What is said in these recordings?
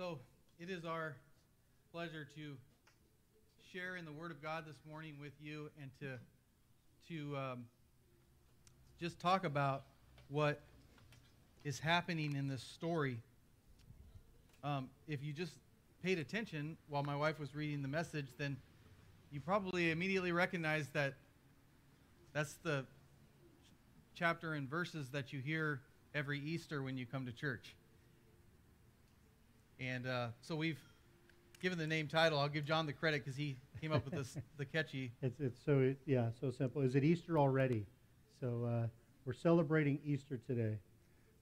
So it is our pleasure to share in the Word of God this morning with you and to to um, just talk about what is happening in this story. Um, if you just paid attention while my wife was reading the message, then you probably immediately recognized that that's the chapter and verses that you hear every Easter when you come to church. And uh, so we've given the name title. I'll give John the credit because he came up with this, the catchy. It's, it's so, it- yeah, so simple. Is it Easter already? So uh, we're celebrating Easter today.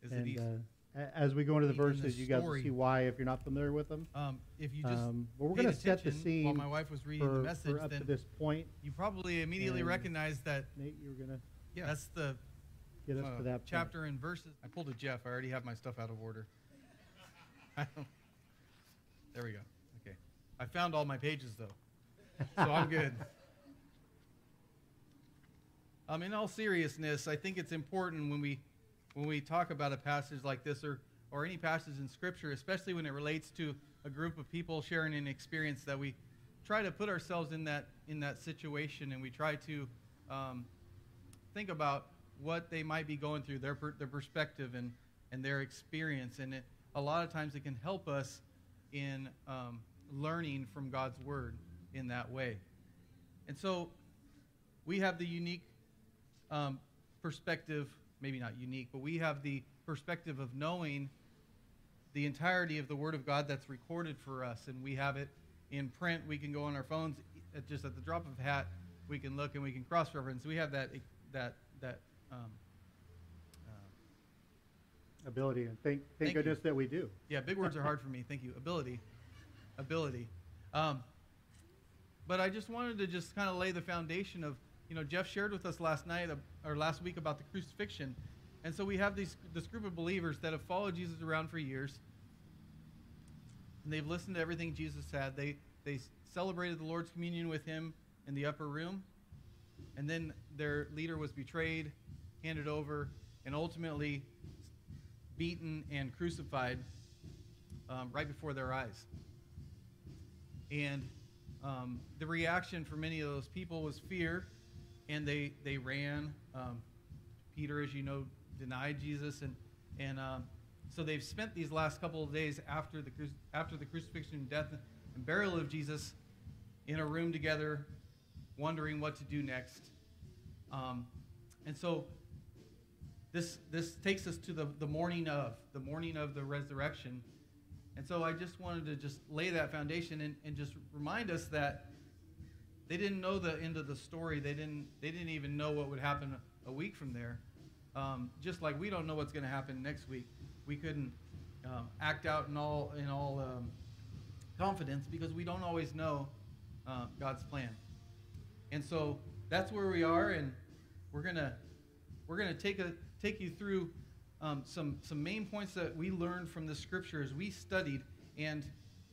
Is it and Easter? Uh, as we go into the In the verses, you guys will see why if you're not familiar with them. Um, if you just Um, well, we're going to set the scene while my wife was reading the message, for up then to this point. you probably immediately recognized that Nate, you were going to yeah. that's the get us uh, to that point. chapter and verses. I pulled a Jeff. I already have my stuff out of order. There we go. Okay. I found all my pages though, so I'm good. Um, in all seriousness, I think it's important when we when we talk about a passage like this or or any passage in Scripture, especially when it relates to a group of people sharing an experience, that we try to put ourselves in that in that situation and we try to um, think about what they might be going through, their per, their perspective and and their experience, and it, a lot of times it can help us in um, learning from God's word in that way. And so we have the unique um, perspective, maybe not unique, but we have the perspective of knowing the entirety of the Word of God that's recorded for us, and we have it in print. We can go on our phones, at just at the drop of a hat, we can look and we can cross-reference. We have that that that. Um, Ability, and thank, thank Thank you. goodness that we do. yeah, big words are hard for me. Thank you. Ability, ability. Um, but I just wanted to just kind of lay the foundation of, you know, Jeff shared with us last night uh, or last week about the crucifixion, and so we have these this group of believers that have followed Jesus around for years, and they've listened to everything Jesus said. They they celebrated the Lord's communion with him in the upper room, and then their leader was betrayed, handed over, and ultimately beaten and crucified um, right before their eyes. And um, the reaction for many of those people was fear, and they they ran. Um, Peter, as you know, denied Jesus, and and um, so they've spent these last couple of days after the after the crucifixion, death, and burial of Jesus in a room together, wondering what to do next. Um, and so this this takes us to the, the morning of the morning of the resurrection. And so i just wanted to just lay that foundation and, and just remind us that they didn't know the end of the story. They didn't they didn't even know what would happen a week from there. Um, just like we don't know what's going to happen next week we couldn't um, act out in all in all um, confidence because we don't always know uh, god's plan. And so that's where we are and we're gonna we're gonna take a take you through um, some some main points that we learned from the scriptures we studied and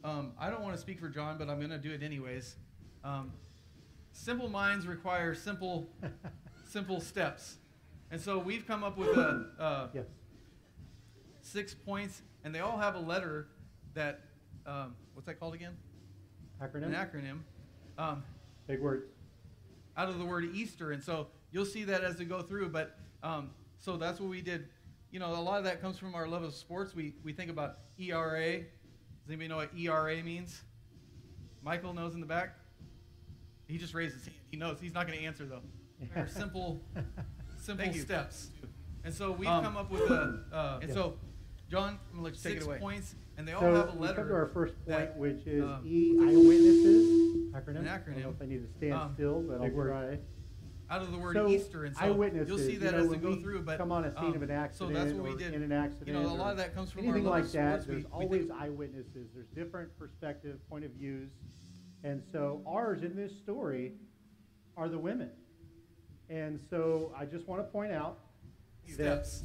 um, i don't want to speak for john but i'm gonna do it anyways um, simple minds require simple simple steps and so we've come up with a, uh, Yes. six points and they all have a letter that um, what's that called again Acronym? an acronym um, Big word. out of the word Easter. And so you'll see that as we go through. But um, so that's what we did. You know, a lot of that comes from our love of sports. We, we think about ERA. Does anybody know what ERA means? Michael knows in the back. He just raised his hand. He knows. He's not going to answer, though. They're simple, simple steps. And so we've Um, come up with a, uh, and yeah. so, John, I'm going to take six it away. points, and they all so have a we letter. come to our first point, that, which is um, E eyewitnesses. Acronym. An I don't know acronym. if I need to stand Um, still, but I'll try. Out of the word So, Easter, and so eyewitnesses, you'll see you that know, as we when go we through. But come on a scene um, of an accident so that's what we or did. in an accident You know, a lot or of that comes from our anything like that. We- There's we always think- eyewitnesses. There's different perspective, point of views, and so ours in this story are the women. And so I just want to point out that steps.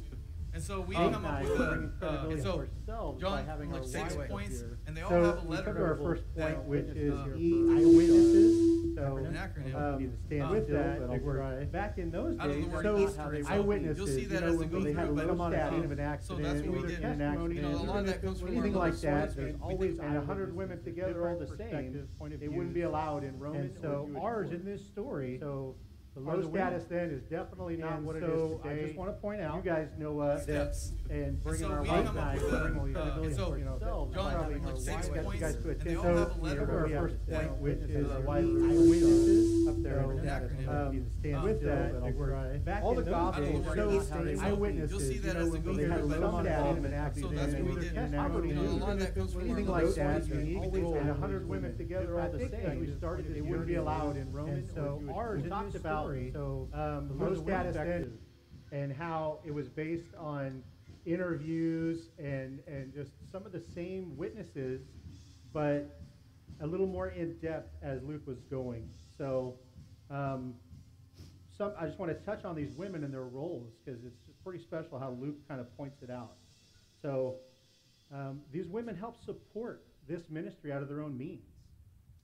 And so we Nate come and up with are a, bringing uh, and so ourselves by John, having like our six points, here. and they all So have a we letter. come to our first that- point, which is uh, E eyewitnesses. So, An acronym. um, Uh, stand with that, they were back in those Out of the days. So Easter, it's all- eyewitnesses, you'll see that know, as when we go they had a little low stat of an so accident, that's what we or did. in an accident, You know, a lot of that comes from anything like that, there's always and a hundred women together all the same. perspectives, point of They wouldn't be allowed in Rome. And so ours in this story, So the low status then is definitely not And what it so is I today. just wanna point out- You guys know uh, that, Steps. and bringing so our we wives come up back, with a- bringing uh, credibility and so for yourselves, John, by having like our six wives, got you points, guys to and they attend. all So, have a letter you know, our first to point, point which to is the eyewitnesses up there. So, the. Um, Uh, with that, that we're back all in the those gospels days, show so us how they eyewitnesses, You'll see you that know, as when we go they through, had but- some stat in an So accident, that's and what we either did. an You know, a lot of or that comes from anything like source, that, we- you we always think had a hundred women women. together all the same. we We started They this wouldn't be allowed in Roman so Jewish ours talked about, so, um, low status then, and how it was based on interviews and, and just some of the same witnesses, but a little more in-depth as Luke was going. So, um, some, I just want to touch on these women and their roles, because it's pretty special how Luke kind of points it out. So, um, these women help support this ministry out of their own means.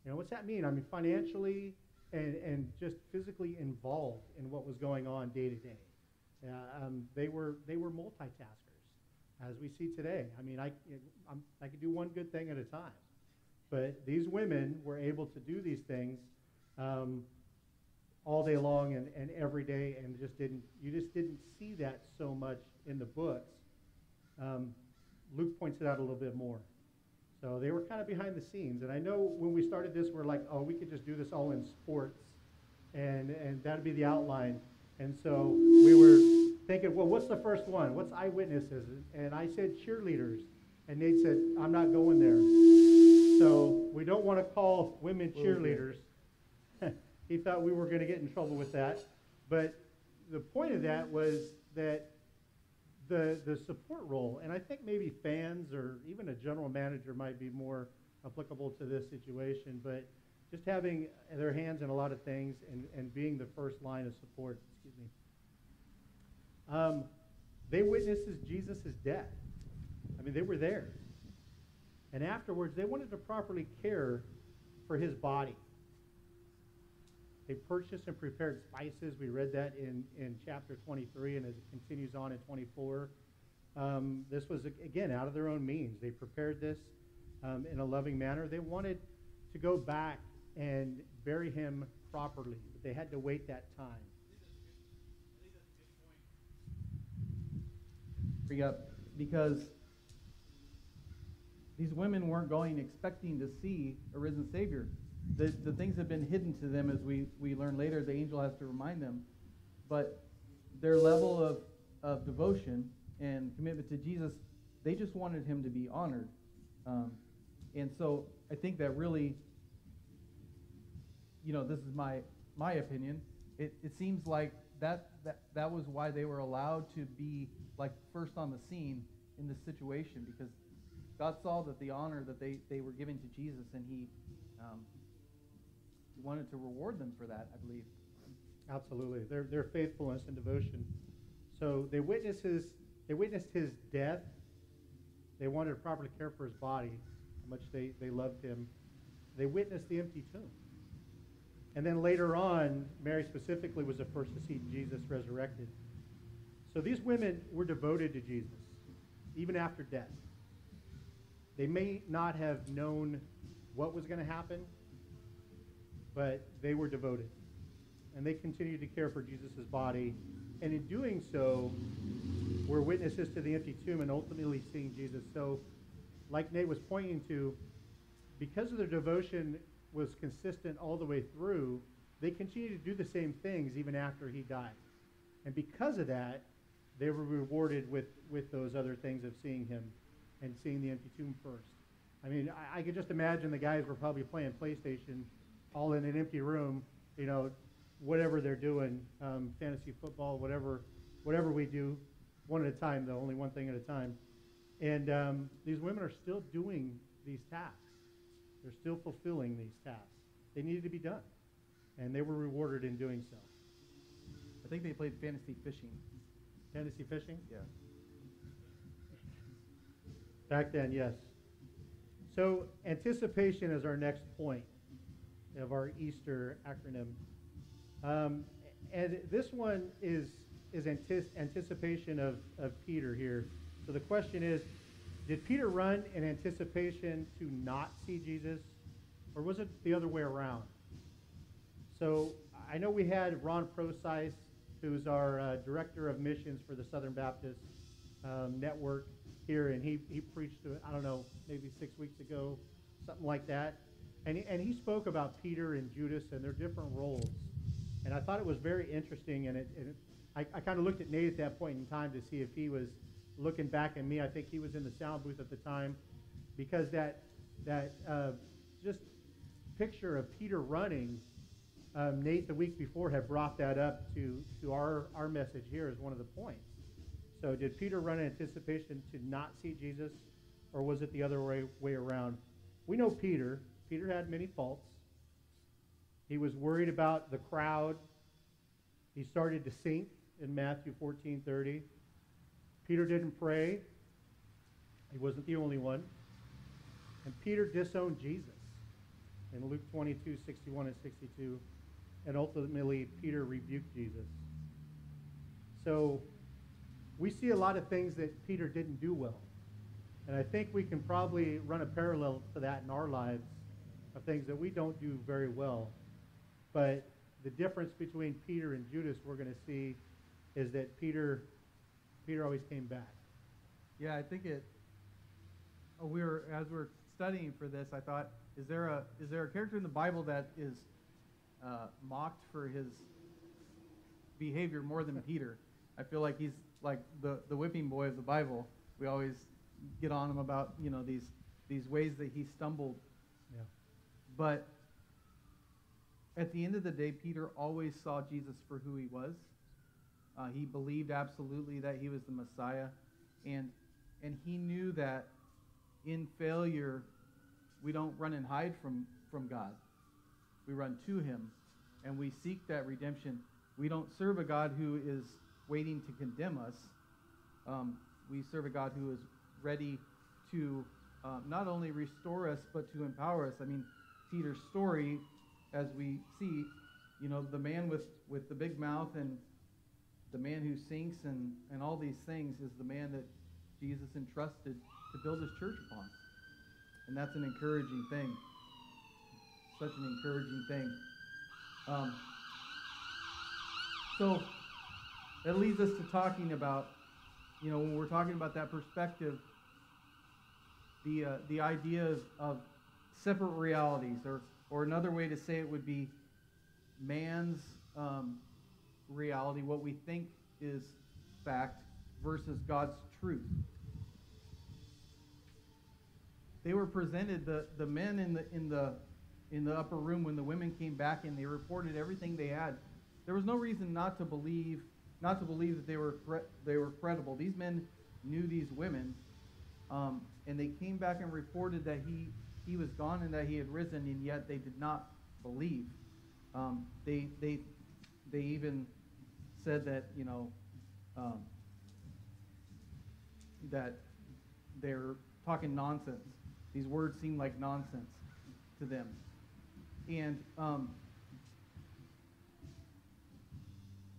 You know, what's that mean? I mean, financially and, and just physically involved in what was going on day to day. Uh, um, they were they were multitaskers, as we see today. I mean, I I'm, I could do one good thing at a time, but these women were able to do these things um, all day long and, and every day, and just didn't you just didn't see that so much in the books. Um, Luke points it out a little bit more. So they were kind of behind the scenes. And I know when we started this, we're like, oh, we could just do this all in sports, and, and that'd be the outline. And so we were thinking, well, what's the first one? What's eyewitnesses? And I said cheerleaders. And Nate said, I'm not going there. So we don't want to call women cheerleaders. he thought we were going to get in trouble with that. But the point of that was that the the support role, and I think maybe fans or even a general manager might be more applicable to this situation, but just having their hands in a lot of things and, and being the first line of support, excuse me. Um, they witnesses Jesus' death. I mean, they were there. And afterwards, they wanted to properly care for his body. They purchased and prepared spices. We read that in, in chapter 23, and as it continues on in 24. Um, this was, again, out of their own means. They prepared this um, in a loving manner. They wanted to go back and bury him properly, but they had to wait that time. bring up because these women weren't going expecting to see a risen Savior. The, the things have been hidden to them, as we, we learn later. The angel has to remind them. But their level of, of devotion and commitment to Jesus, they just wanted him to be honored. Um, and so I think that really, you know, this is my, my opinion. It, it seems like that, that, that was why they were allowed to be like first on the scene in this situation because God saw that the honor that they, they were giving to Jesus and he, um, wanted to reward them for that, I believe. Absolutely, their their faithfulness and devotion. So they witnessed his they witnessed his death. They wanted to properly care for his body, how much they, they loved him. They witnessed the empty tomb. And then later on, Mary specifically was the first to see Jesus resurrected. So these women were devoted to Jesus, even after death. They may not have known what was going to happen, but they were devoted. And they continued to care for Jesus' body. And in doing so, were witnesses to the empty tomb and ultimately seeing Jesus. So, like Nate was pointing to, because of their devotion was consistent all the way through, they continued to do the same things even after he died. And because of that, they were rewarded with, with those other things of seeing him and seeing the empty tomb first. I mean, I, I could just imagine the guys were probably playing PlayStation all in an empty room, you know, whatever they're doing, um, fantasy football, whatever, whatever we do, one at a time though, only one thing at a time. And um, these women are still doing these tasks. They're still fulfilling these tasks. They needed to be done, and they were rewarded in doing so. I think they played fantasy fishing. Fantasy fishing? Yeah. Back then, yes. So anticipation is our next point of our Easter acronym. Um, and this one is, is anticipation of, of Peter here. So the question is, did Peter run in anticipation to not see Jesus, or was it the other way around? So I know we had Ron Procyse, who's our uh, director of missions for the Southern Baptist um, Network here, and he, he preached I don't know, maybe six weeks ago, something like that. And he, and he spoke about Peter and Judas and their different roles. And I thought it was very interesting, and, it, and it, I, I kind of looked at Nate at that point in time to see if he was looking back at me. I think he was in the sound booth at the time, because that, that uh, just picture of Peter running um, Nate the week before had brought that up to, to our, our message here as one of the points. So did Peter run in anticipation to not see Jesus, or was it the other way, way around? We know Peter. Peter had many faults. He was worried about the crowd. He started to sink in Matthew 14:30. Peter didn't pray. He wasn't the only one. And Peter disowned Jesus in Luke 22, 61 and 62. And ultimately, Peter rebuked Jesus. So we see a lot of things that Peter didn't do well. And I think we can probably run a parallel to that in our lives of things that we don't do very well. But the difference between Peter and Judas we're going to see is that Peter Peter always came back. Yeah, I think it. Oh, we were as we are studying for this. I thought, is there a is there a character in the Bible that is uh, mocked for his behavior more than Peter? I feel like he's like the the whipping boy of the Bible. We always get on him about you know these these ways that he stumbled. But at the end of the day, Peter always saw Jesus for who he was. Uh, he believed absolutely that he was the Messiah, and and he knew that in failure, we don't run and hide from from God. We run to Him, and we seek that redemption. We don't serve a God who is waiting to condemn us. Um, we serve a God who is ready to uh, not only restore us but to empower us. I mean, Peter's story, as we see, you know, the man with with the big mouth and the man who sinks and, and all these things is the man that Jesus entrusted to build his church upon. And that's an encouraging thing. Such an encouraging thing. Um, so that leads us to talking about, you know, when we're talking about that perspective, the, uh, the idea of, of separate realities, or, or another way to say it would be man's um, reality, what we think is fact, versus God's truth. They were presented the, the men in the in the in the upper room when the women came back and they reported everything they had. There was no reason not to believe not to believe that they were they were credible. These men knew these women, um, and they came back and reported that he he was gone and that he had risen, and yet they did not believe. Um, they they they even said that you know um, that they're talking nonsense. These words seem like nonsense to them, and um,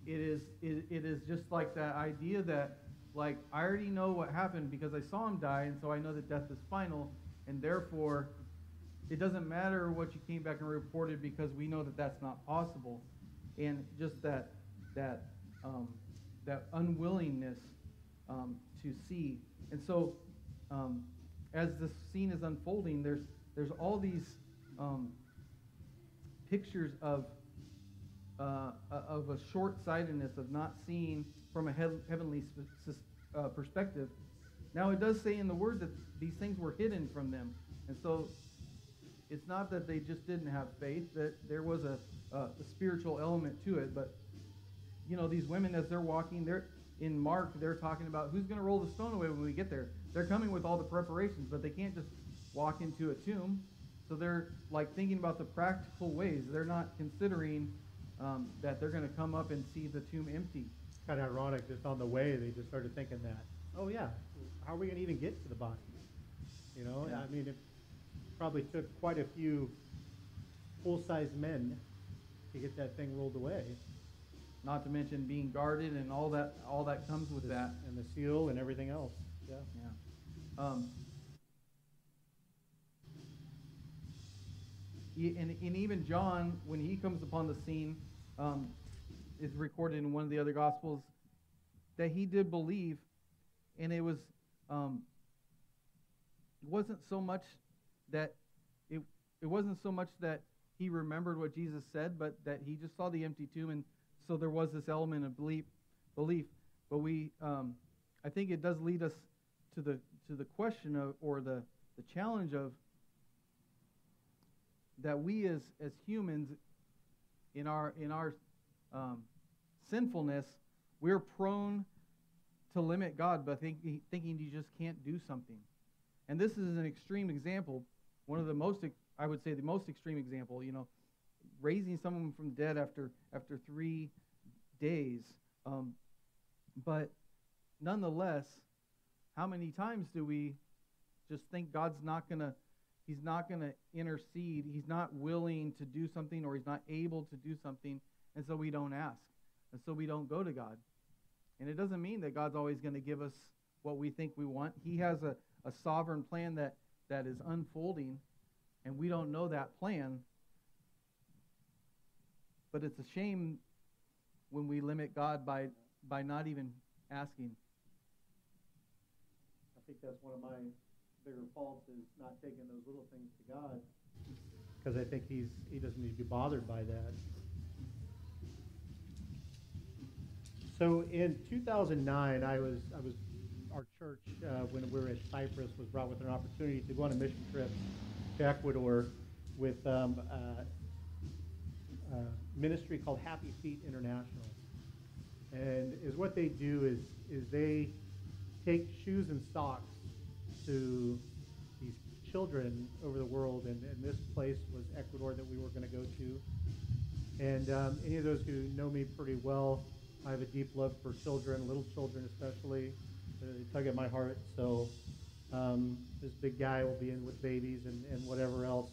it is it, it is just like that idea that like I already know what happened because I saw him die, and so I know that death is final, and therefore it doesn't matter what you came back and reported because we know that that's not possible, and just that that um, that unwillingness um, to see. And so, um, as the scene is unfolding, there's there's all these um, pictures of uh, of a short-sightedness of not seeing from a heavenly uh, perspective. Now, it does say in the word that these things were hidden from them, and so it's not that they just didn't have faith; that there was a, a, a spiritual element to it, but you know, these women as they're walking, they're in Mark, they're talking about who's going to roll the stone away when we get there. They're coming with all the preparations, but they can't just walk into a tomb. So they're like thinking about the practical ways. They're not considering um, that they're going to come up and see the tomb empty. It's kind of ironic. Just on the way, they just started thinking that, oh yeah, how are we going to even get to the body? You know, Yeah. I mean, it probably took quite a few full-size men to get that thing rolled away. Not to mention being guarded and all that all that comes with The- that. And the seal and everything else, yeah. Yeah. Um, and, and even John, when he comes upon the scene, um, is recorded in one of the other gospels that he did believe, and it was um, it wasn't so much that it it wasn't so much that he remembered what Jesus said, but that he just saw the empty tomb, and so there was this element of belief. Belief, but we, um, I think it does lead us to the to the question of or the the challenge of that we as as humans in our in our um, sinfulness we're prone to limit God by thinking thinking you just can't do something, and this is an extreme example. One of the most I would say the most extreme example. You know, raising someone from dead after after three days, um, but nonetheless how many times do we just think God's not to he's not to intercede, he's not willing to do something or he's not able to do something and so we don't ask. And so we don't go to God. And it doesn't mean that God's always going to give us what we think we want. He has a, a sovereign plan that, that is unfolding, and we don't know that plan. But it's a shame when we limit God by, by not even asking. I think that's one of my bigger faults is not taking those little things to God. Because I think he's he doesn't need to be bothered by that. So in 2009, I was I was our church uh, when we were at Cyprus was brought with an opportunity to go on a mission trip to Ecuador with um, uh, a ministry called Happy Feet International, and is what they do is is they take shoes and socks to these children over the world, and, and this place was Ecuador that we were going to go to. And um, any of those who know me pretty well, I have a deep love for children, little children especially. Tug at my heart. So um, this big guy will be in with babies and, and whatever else.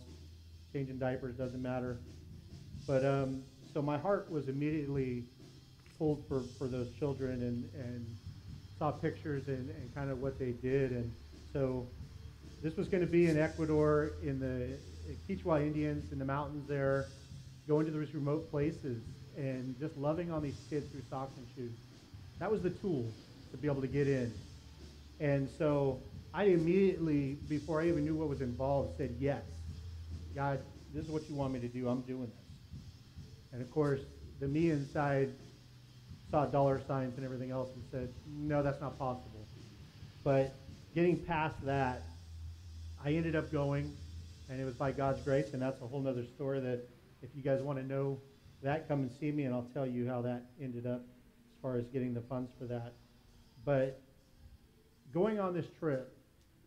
Changing diapers doesn't matter. But um, so my heart was immediately pulled for, for those children and, and saw pictures and, and kind of what they did. And so this was going to be in Ecuador in the Quechua Indians in the mountains there, going to these remote places and just loving on these kids through socks and shoes. That was the tool to be able to get in. And so I immediately, before I even knew what was involved, said, yes, God, this is what you want me to do. I'm doing this. And of course, the me inside saw dollar signs and everything else and said, no, that's not possible. But getting past that, I ended up going, and it was by God's grace, and that's a whole other story that if you guys want to know that, come and see me, and I'll tell you how that ended up as far as getting the funds for that. But going on this trip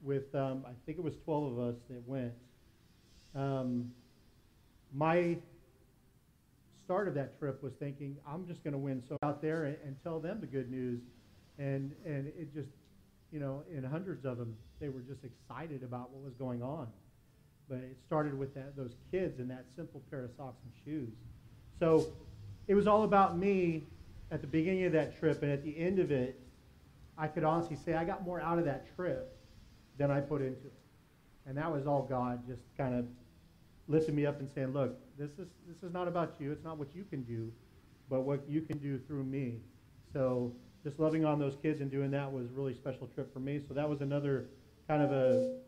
with, um, I think it was 12 of us that went, um, my start of that trip was thinking, I'm just going to win so out there and, and tell them the good news. And, and it just, you know, in hundreds of them, they were just excited about what was going on. But it started with that, those kids and that simple pair of socks and shoes. So it was all about me at the beginning of that trip, and at the end of it, I could honestly say I got more out of that trip than I put into it. And that was all God just kind of lifting me up and saying, look, this is, this is not about you. It's not what you can do, but what you can do through me. So just loving on those kids and doing that was a really special trip for me. So that was another kind of a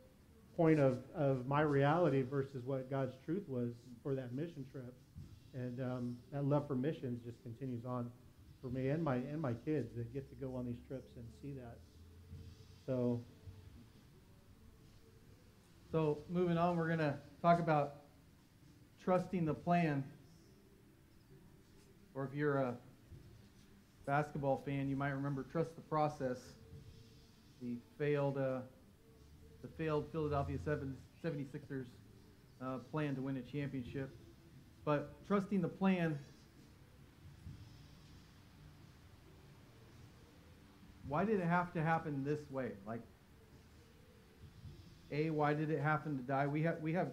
point of, of my reality versus what God's truth was for that mission trip. And um, that love for missions just continues on for me and my and my kids that get to go on these trips and see that. So So moving on, we're to talk about trusting the plan. Or if you're a basketball fan, you might remember trust the process. The failed, uh, the failed Philadelphia 76ers uh, plan to win a championship. But trusting the plan. Why did it have to happen this way? Like, A, why did it happen to die? We have, we have,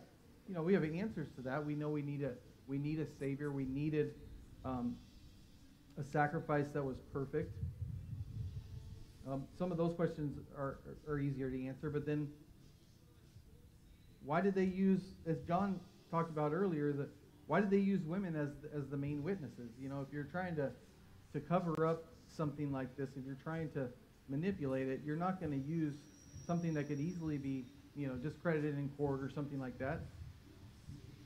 you know, we have answers to that. We know we need a, we need a savior. We needed um, a sacrifice that was perfect. Um, some of those questions are, are easier to answer, but then why did they use, as John talked about earlier, that why did they use women as as the main witnesses? You know, if you're trying to to cover up something like this, if you're trying to manipulate it, you're not going to use something that could easily be, you know, discredited in court or something like that.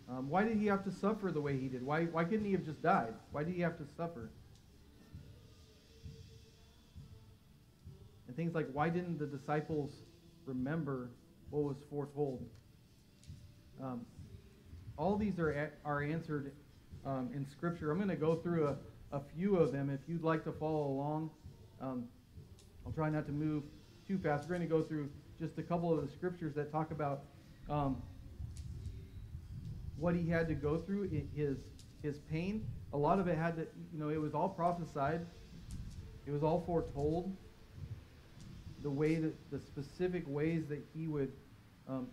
Um, why did he have to suffer the way he did? Why why couldn't he have just died? Why did he have to suffer? And things like why didn't the disciples remember what was foretold? Um, all these are, are answered um, in Scripture. I'm going to go through a, a few of them. If you'd like to follow along, um, I'll try not to move too fast. We're going to go through just a couple of the Scriptures that talk about um, what he had to go through, his, his pain. A lot of it had to, you know, it was all prophesied, it was all foretold. The way that, the specific ways that he would um,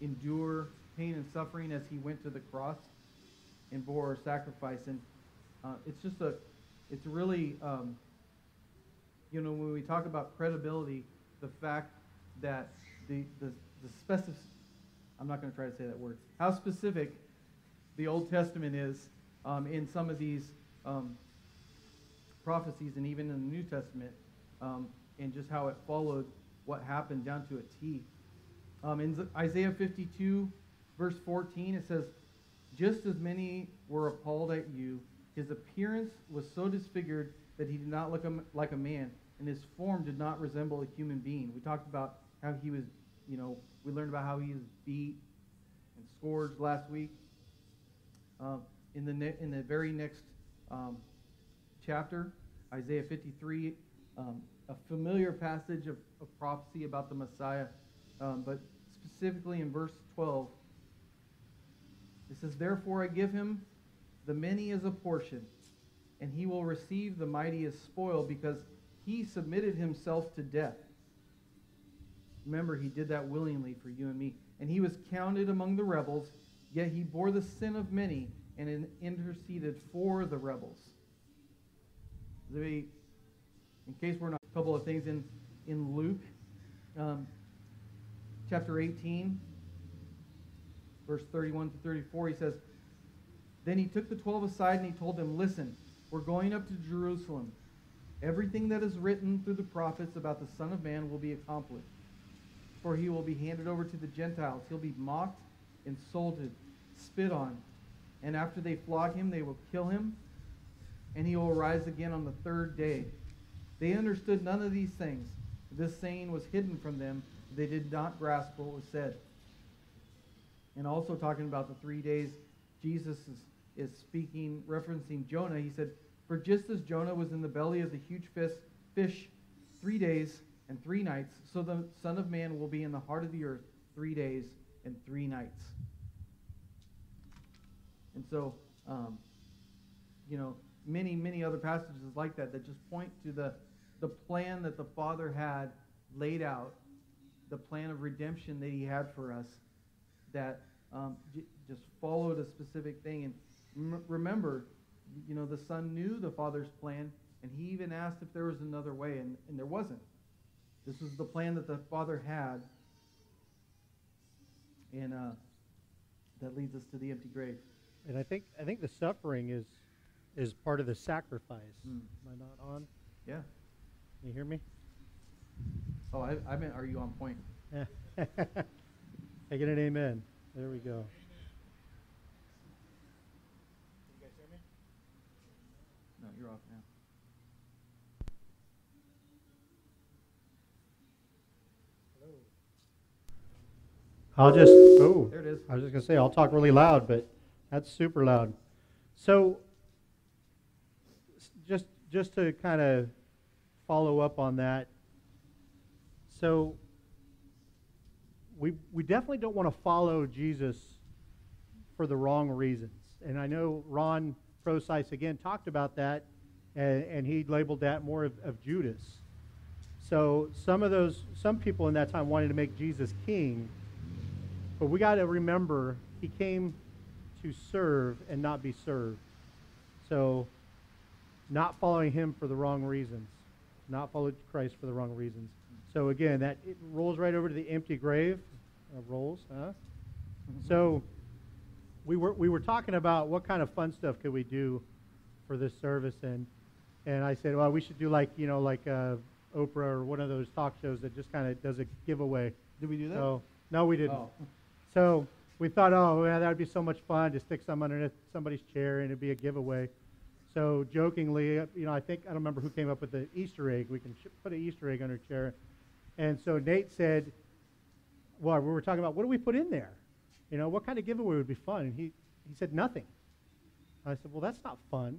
endure pain and suffering as he went to the cross and bore sacrifice. And uh, it's just a, it's really, um, you know, when we talk about credibility, the fact that the, the, the specific, I'm not going to try to say that word, how specific the Old Testament is um, in some of these um, prophecies and even in the New Testament, um, and just how it followed what happened down to a T. Um, in Isaiah 52, verse 14, it says, Just as many were appalled at you, his appearance was so disfigured that he did not look like a man, and his form did not resemble a human being. We talked about how he was, you know, we learned about how he was beat and scourged last week. Um, in, the ne- in the very next um, chapter, Isaiah 53, um, a familiar passage of, of, prophecy about the Messiah, um, but specifically in verse 12, it says, Therefore I give him the many as a portion, and he will receive the mighty as spoil, because he submitted himself to death. Remember, he did that willingly for you and me. And he was counted among the rebels, yet he bore the sin of many and interceded for the rebels. In case we're not, a couple of things in, in Luke um, chapter 18 verse 31 to 34, he says, Then he took the twelve aside and he told them, Listen, we're going up to Jerusalem. Everything that is written through the prophets about the Son of Man will be accomplished. For he will be handed over to the Gentiles. He'll be mocked, insulted, spit on. And after they flog him, they will kill him, and he will rise again on the third day. They understood none of these things. This saying was hidden from them. They did not grasp what was said and also talking about the three days Jesus is, speaking, referencing Jonah. He said, For just as Jonah was in the belly of the huge fish, three days and three nights, so the Son of Man will be in the heart of the earth three days and three nights. And so, um, you know, many, many other passages like that that just point to the, the plan that the Father had laid out, the plan of redemption that He had for us that um, j- just followed a specific thing. And remember, you know, the son knew the father's plan, and he even asked if there was another way, and, and there wasn't. This was the plan that the father had, and uh, that leads us to the empty grave. And I think I think the suffering is is part of the sacrifice. Mm. Am I not on? Yeah. Can you hear me? Oh, I, I meant, are you on point? I get an amen. There we go. you guys hear me? No, you're off now. I'll just, oh. There it is. I was just going to say, I'll talk really loud, but that's super loud. So, just, just to kind of follow up on that. So, we, we definitely don't want to follow Jesus for the wrong reasons. And I know Ron Prosice again talked about that, and, and he labeled that more of, of Judas. So some of those, some people in that time wanted to make Jesus king, But we got to remember he came to serve and not be served. So, not following him for the wrong reasons, not follow Christ for the wrong reasons. So again, that rolls right over to the empty grave. Uh, rolls, huh? So we were we were talking about what kind of fun stuff could we do for this service, and and I said, well, we should do like you know like uh, Oprah or one of those talk shows that just kind of does a giveaway. Did we do that? So no, we didn't. Oh. So we thought, oh, yeah, that would be so much fun to stick some underneath somebody's chair and it'd be a giveaway. So jokingly, you know, I think I don't remember who came up with the Easter egg. We can sh- put an Easter egg under chair. And so Nate said, well, we were talking about what do we put in there? You know, what kind of giveaway would be fun? And he, he said nothing. I said, well, that's not fun.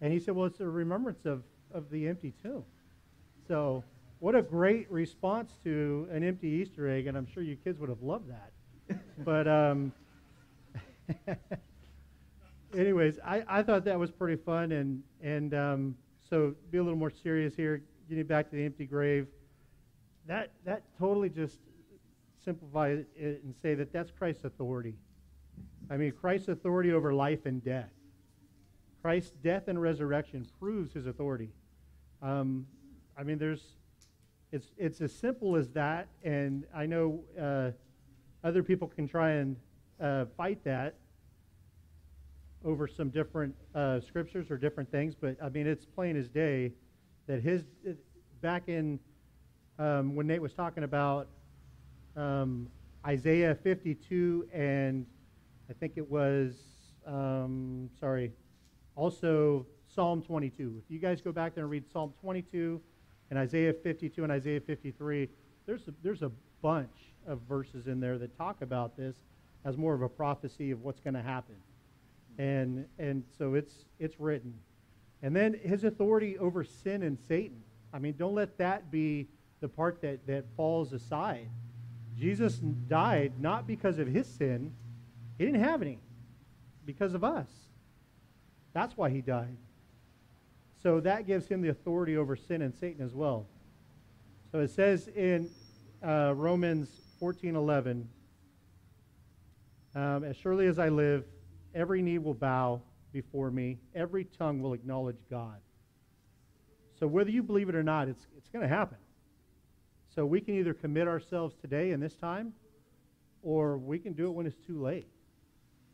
And he said, well, it's a remembrance of, of the empty tomb. So what a great response to an empty Easter egg, and I'm sure you kids would have loved that but um, anyways, I, I thought that was pretty fun, and and um, so be a little more serious here. Getting back to the empty grave, that that totally just simplify it and say that that's Christ's authority. I mean, Christ's authority over life and death. Christ's death and resurrection proves his authority. Um, I mean, there's, it's it's as simple as that, and I know. Uh, other people can try and uh, fight that over some different uh, scriptures or different things, but I mean, it's plain as day that his, back in um, when Nate was talking about um, Isaiah 52 and I think it was, um, sorry, also Psalm 22. If you guys go back there and read Psalm 22 and Isaiah 52 and Isaiah 53, there's a, there's a bunch of verses in there that talk about this as more of a prophecy of what's going to happen. And, and so it's, it's written. And then his authority over sin and Satan. I mean, don't let that be the part that, that falls aside. Jesus died not because of his sin, he didn't have any, because of us. That's why he died. So that gives him the authority over sin and Satan as well. So it says in uh, Romans 14:11. Um, as surely as I live, every knee will bow before me, every tongue will acknowledge God. So whether you believe it or not, it's, it's going to happen. So we can either commit ourselves today in this time, or we can do it when it's too late.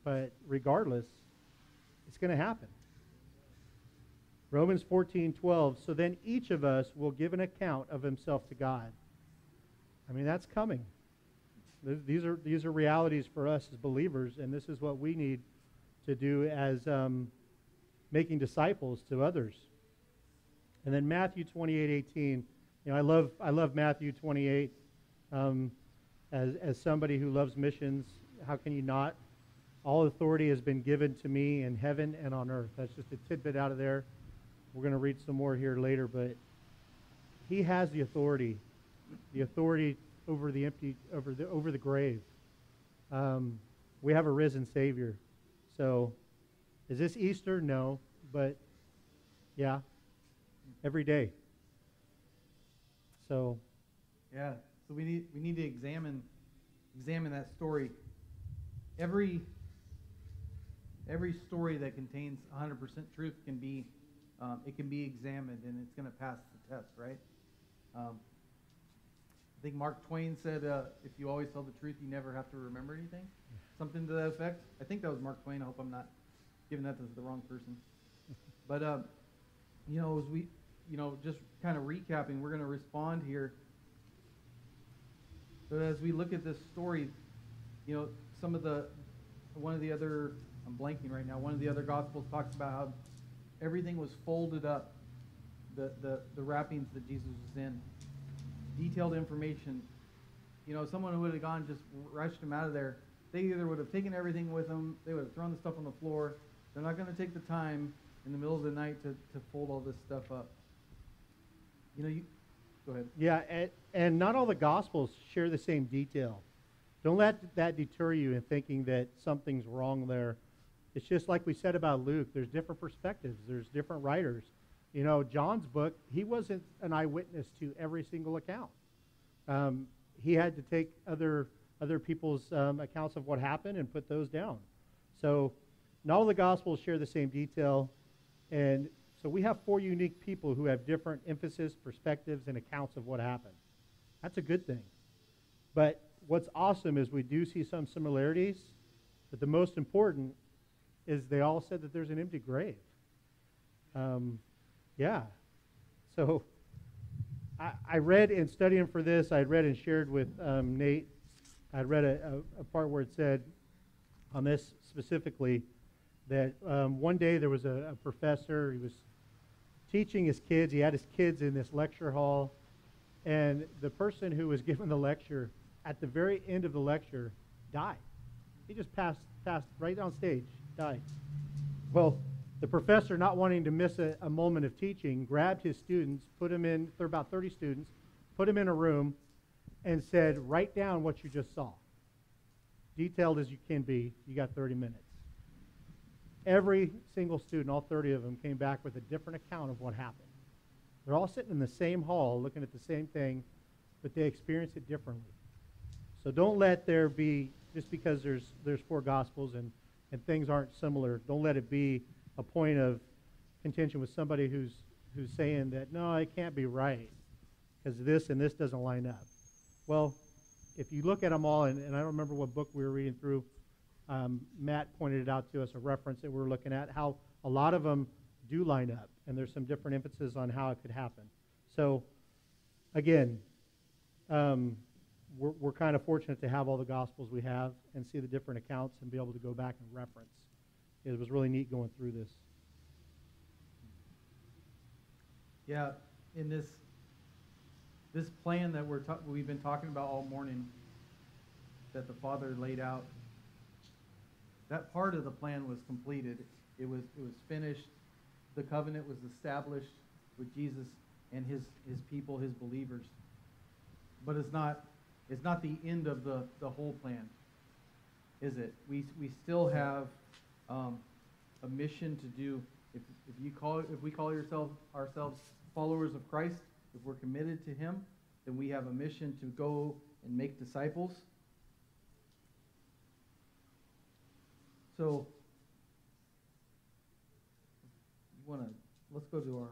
But regardless, it's going to happen. Romans 14:12. So then each of us will give an account of himself to God. I mean, that's coming. These are, these are realities for us as believers, and this is what we need to do as um, making disciples to others. And then Matthew 28, 18. You know, I love, I love Matthew 28 um, as, as somebody who loves missions. How can you not? All authority has been given to me in heaven and on earth. That's just a tidbit out of there. We're going to read some more here later, but he has the authority, the authority over the empty over the over the grave. Um, we have a risen Savior. So, is this Easter? No, but yeah, every day. So, yeah. So we need we need to examine examine that story. Every every story that contains 100% truth can be um, it can be examined and it's going to pass the test, right? Um, I think Mark Twain said, uh, if you always tell the truth, you never have to remember anything. Something to that effect. I think that was Mark Twain. I hope I'm not giving that to the wrong person. But, uh, you know, as we, you know, just kind of recapping, we're going to respond here. But as we look at this story, you know, some of the, one of the other, I'm blanking right now, one of the other Gospels talks about how everything was folded up, the, the, the wrappings that Jesus was in detailed information. You know, someone who would have gone just rushed him out of there, they either would have taken everything with them, they would have thrown the stuff on the floor. They're not going to take the time in the middle of the night to, to fold all this stuff up. You know, you go ahead. Yeah, and, and not all the gospels share the same detail. Don't let that deter you in thinking that something's wrong there. It's just like we said about Luke. There's different perspectives. There's different writers. You know, John's book, he wasn't an eyewitness to every single account. Um, he had to take other other people's um, accounts of what happened and put those down. So not all the Gospels share the same detail. And so we have four unique people who have different emphasis, perspectives, and accounts of what happened. That's a good thing. But what's awesome is we do see some similarities, but the most important is they all said that there's an empty grave. Um, yeah. So I, I read in studying for this, I had read and shared with um, Nate, I read a, a, a, part where it said, on this specifically, that um, one day there was a, a professor, he was teaching his kids, he had his kids in this lecture hall, and the person who was giving the lecture, at the very end of the lecture, died. He just passed, passed right on stage, died. Well, the professor, not wanting to miss a, a moment of teaching, grabbed his students, put them in, there were about 30 students, put them in a room, and said, Write down what you just saw. Detailed as you can be, you got 30 minutes. Every single student, all 30 of them, came back with a different account of what happened. They're all sitting in the same hall looking at the same thing, but they experience it differently. So don't let there be, just because there's, there's four gospels and, and things aren't similar, don't let it be a point of contention with somebody who's who's saying that no, it can't be right because this and this doesn't line up. Well, if you look at them all, and, and I don't remember what book we were reading through, um, Matt pointed it out to us, a reference that we are looking at, how a lot of them do line up, and there's some different emphasis on how it could happen. So, again, um, we're, we're kind of fortunate to have all the Gospels we have and see the different accounts and be able to go back and reference it was really neat going through this. Yeah, in this this plan that we're we've been talking about all morning, that the Father laid out, that part of the plan was completed. It was it was finished. The covenant was established with Jesus and his his people, his believers. But it's not it's not the end of the, the whole plan, is it? We we still have um, a mission to do. If, if you call if we call yourself ourselves followers of Christ, if we're committed to Him, then we have a mission to go and make disciples. So, you want to let's go to our.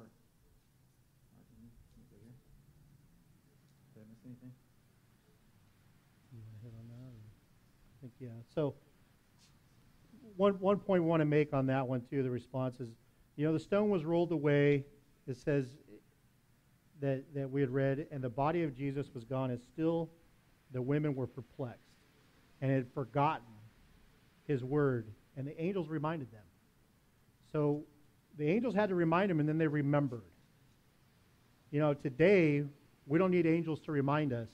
Did I miss anything? Want? I think yeah. So one, one point want to make on that one, too, the response is, you know, the stone was rolled away. It says that, that we had read, and the body of Jesus was gone, and still the women were perplexed and had forgotten his word, and the angels reminded them. So the angels had to remind them, and then they remembered. You know, today, we don't need angels to remind us,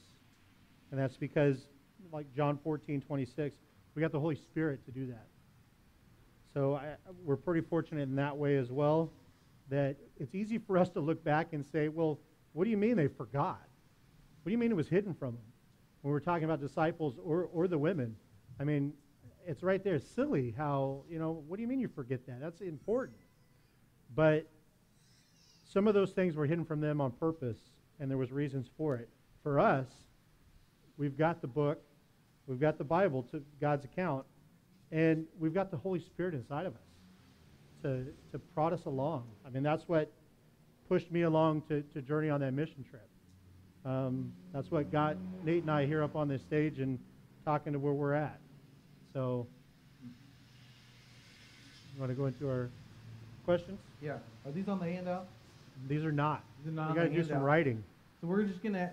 and that's because, like John 14, 26, we got the Holy Spirit to do that. So I, we're pretty fortunate in that way as well that it's easy for us to look back and say, well, what do you mean they forgot? What do you mean it was hidden from them? When we're talking about disciples or, or the women, I mean, it's right there. It's silly how, you know, what do you mean you forget that? That's important. But some of those things were hidden from them on purpose, and there was reasons for it. For us, we've got the book, we've got the Bible to God's account, and we've got the Holy Spirit inside of us to, to prod us along. I mean, that's what pushed me along to, to journey on that mission trip. Um, that's what got Nate and I here up on this stage and talking to where we're at. So, you want to go into our questions? Yeah. Are these on the handout? These are not. These are not on got to do some writing. So we're just gonna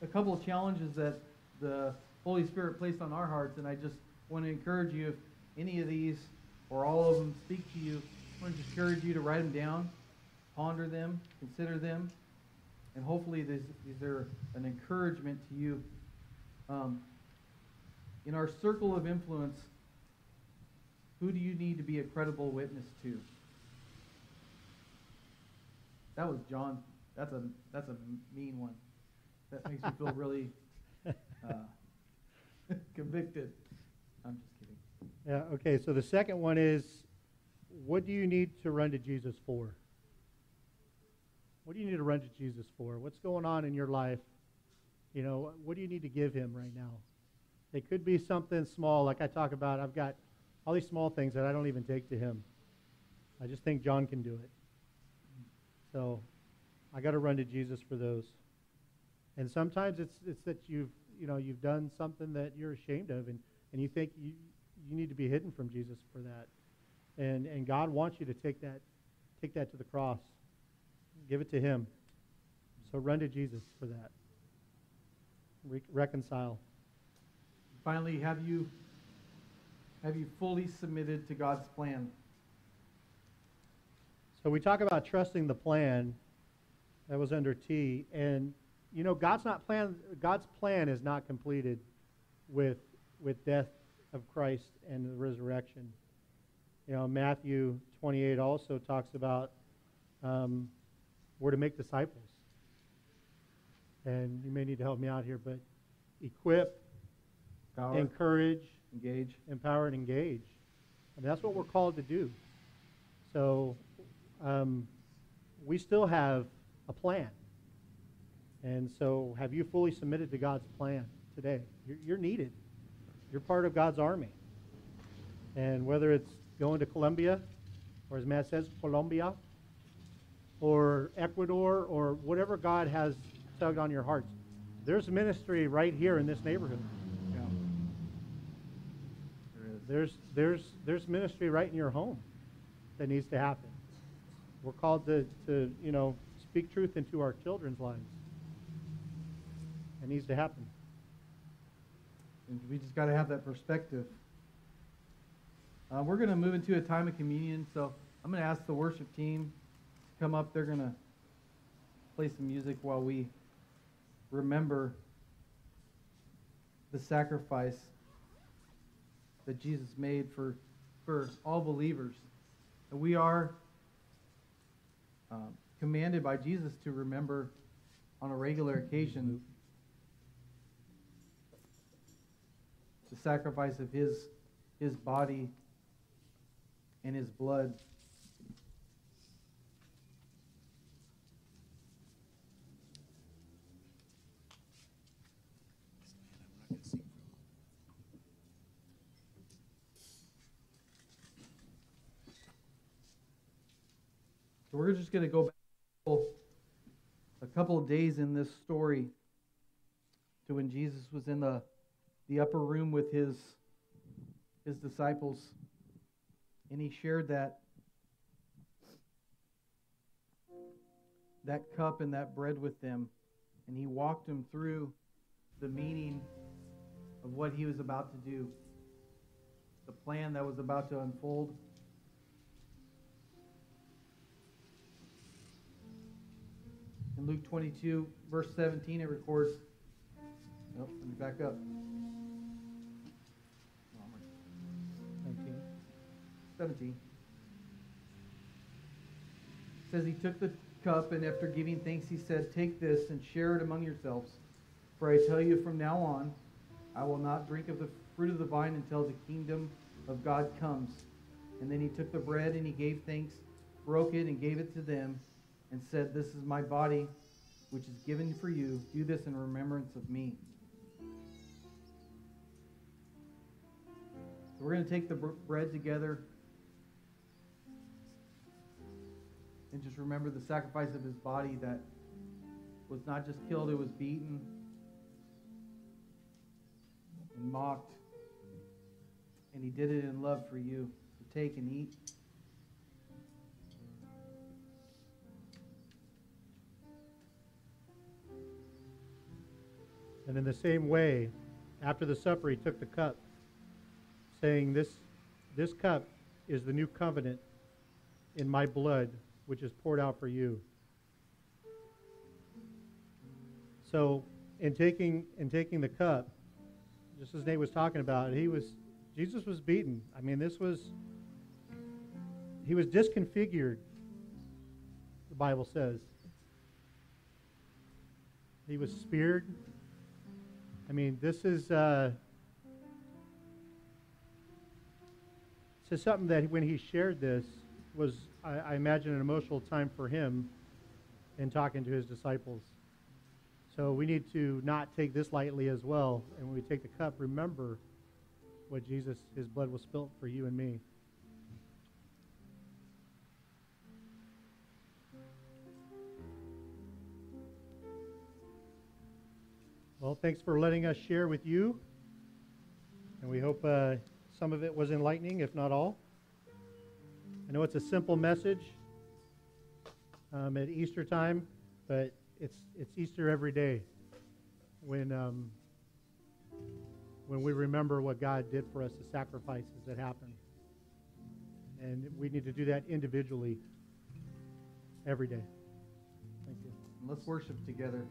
a couple of challenges that the Holy Spirit placed on our hearts, and I just want to encourage you if any of these or all of them speak to you, I want to encourage you to write them down, ponder them, consider them, and hopefully these, these are an encouragement to you. Um, in our circle of influence, who do you need to be a credible witness to? That was John. That's a that's a mean one. That makes me feel really uh, convicted. I'm just kidding. Yeah, okay, so the second one is what do you need to run to Jesus for? What do you need to run to Jesus for? What's going on in your life? You know, what do you need to give him right now? It could be something small, like I talk about. I've got all these small things that I don't even take to him. I just think John can do it. So I got to run to Jesus for those. And sometimes it's it's that you've you know you've done something that you're ashamed of, and, and you think you you need to be hidden from Jesus for that. And and God wants you to take that take that to the cross. Give it to him. So run to Jesus for that. Re- reconcile. Finally, have you have you fully submitted to God's plan? So we talk about trusting the plan. That was under T, and you know God's not plan. God's plan is not completed with with death of Christ and the resurrection. You know Matthew 28 also talks about um, we're to make disciples. And you may need to help me out here, but equip, Power, encourage, engage. empower, and engage. That's what we're called to do. So um, we still have a plan. And so have you fully submitted to God's plan today? You're, you're needed. You're part of God's army. And whether it's going to Colombia, or as Matt says, Colombia, or Ecuador, or whatever God has tugged on your hearts, there's ministry right here in this neighborhood. There's, there's, there's ministry right in your home that needs to happen. We're called to, to, you know, speak truth into our children's lives. It needs to happen. And we just got to have that perspective. Uh, we're going to move into a time of communion, so I'm going to ask the worship team to come up. They're going to play some music while we remember the sacrifice that Jesus made for, for all believers. And we are um, commanded by Jesus to remember on a regular occasion the sacrifice of his, his body and his blood. So we're just going to go back a couple of days in this story to when Jesus was in the, the upper room with his, his disciples and he shared that that cup and that bread with them and he walked them through the meaning of what he was about to do the plan that was about to unfold in luke 22 verse 17 it records oh, let me back up. 19. 17 It says he took the cup and after giving thanks he said take this and share it among yourselves. For i tell you from now on i will not drink of the fruit of the vine until the kingdom of god comes and then he took the bread and he gave thanks broke it and gave it to them and said this is my body which is given for you do this in remembrance of me we're going to take the bread together and just remember the sacrifice of his body that was not just killed, it was beaten and mocked. And he did it in love for you. So take and eat. And in the same way, after the supper, he took the cup, saying, This, this cup is the new covenant in my blood, which is poured out for you. So, in taking, in taking the cup, just as Nate was talking about, he was, Jesus was beaten. I mean, this was, he was disconfigured, the Bible says. He was speared. I mean, this is uh, is something that when he shared this was, I, I imagine, an emotional time for him in talking to his disciples. So we need to not take this lightly as well. And when we take the cup, remember what Jesus, his blood was spilt for you and me. Well, thanks for letting us share with you. And we hope uh, some of it was enlightening, if not all. I know it's a simple message um, at Easter time, but it's, it's Easter every day when, um, when we remember what God did for us, the sacrifices that happened. And we need to do that individually every day. Thank you. Let's worship together.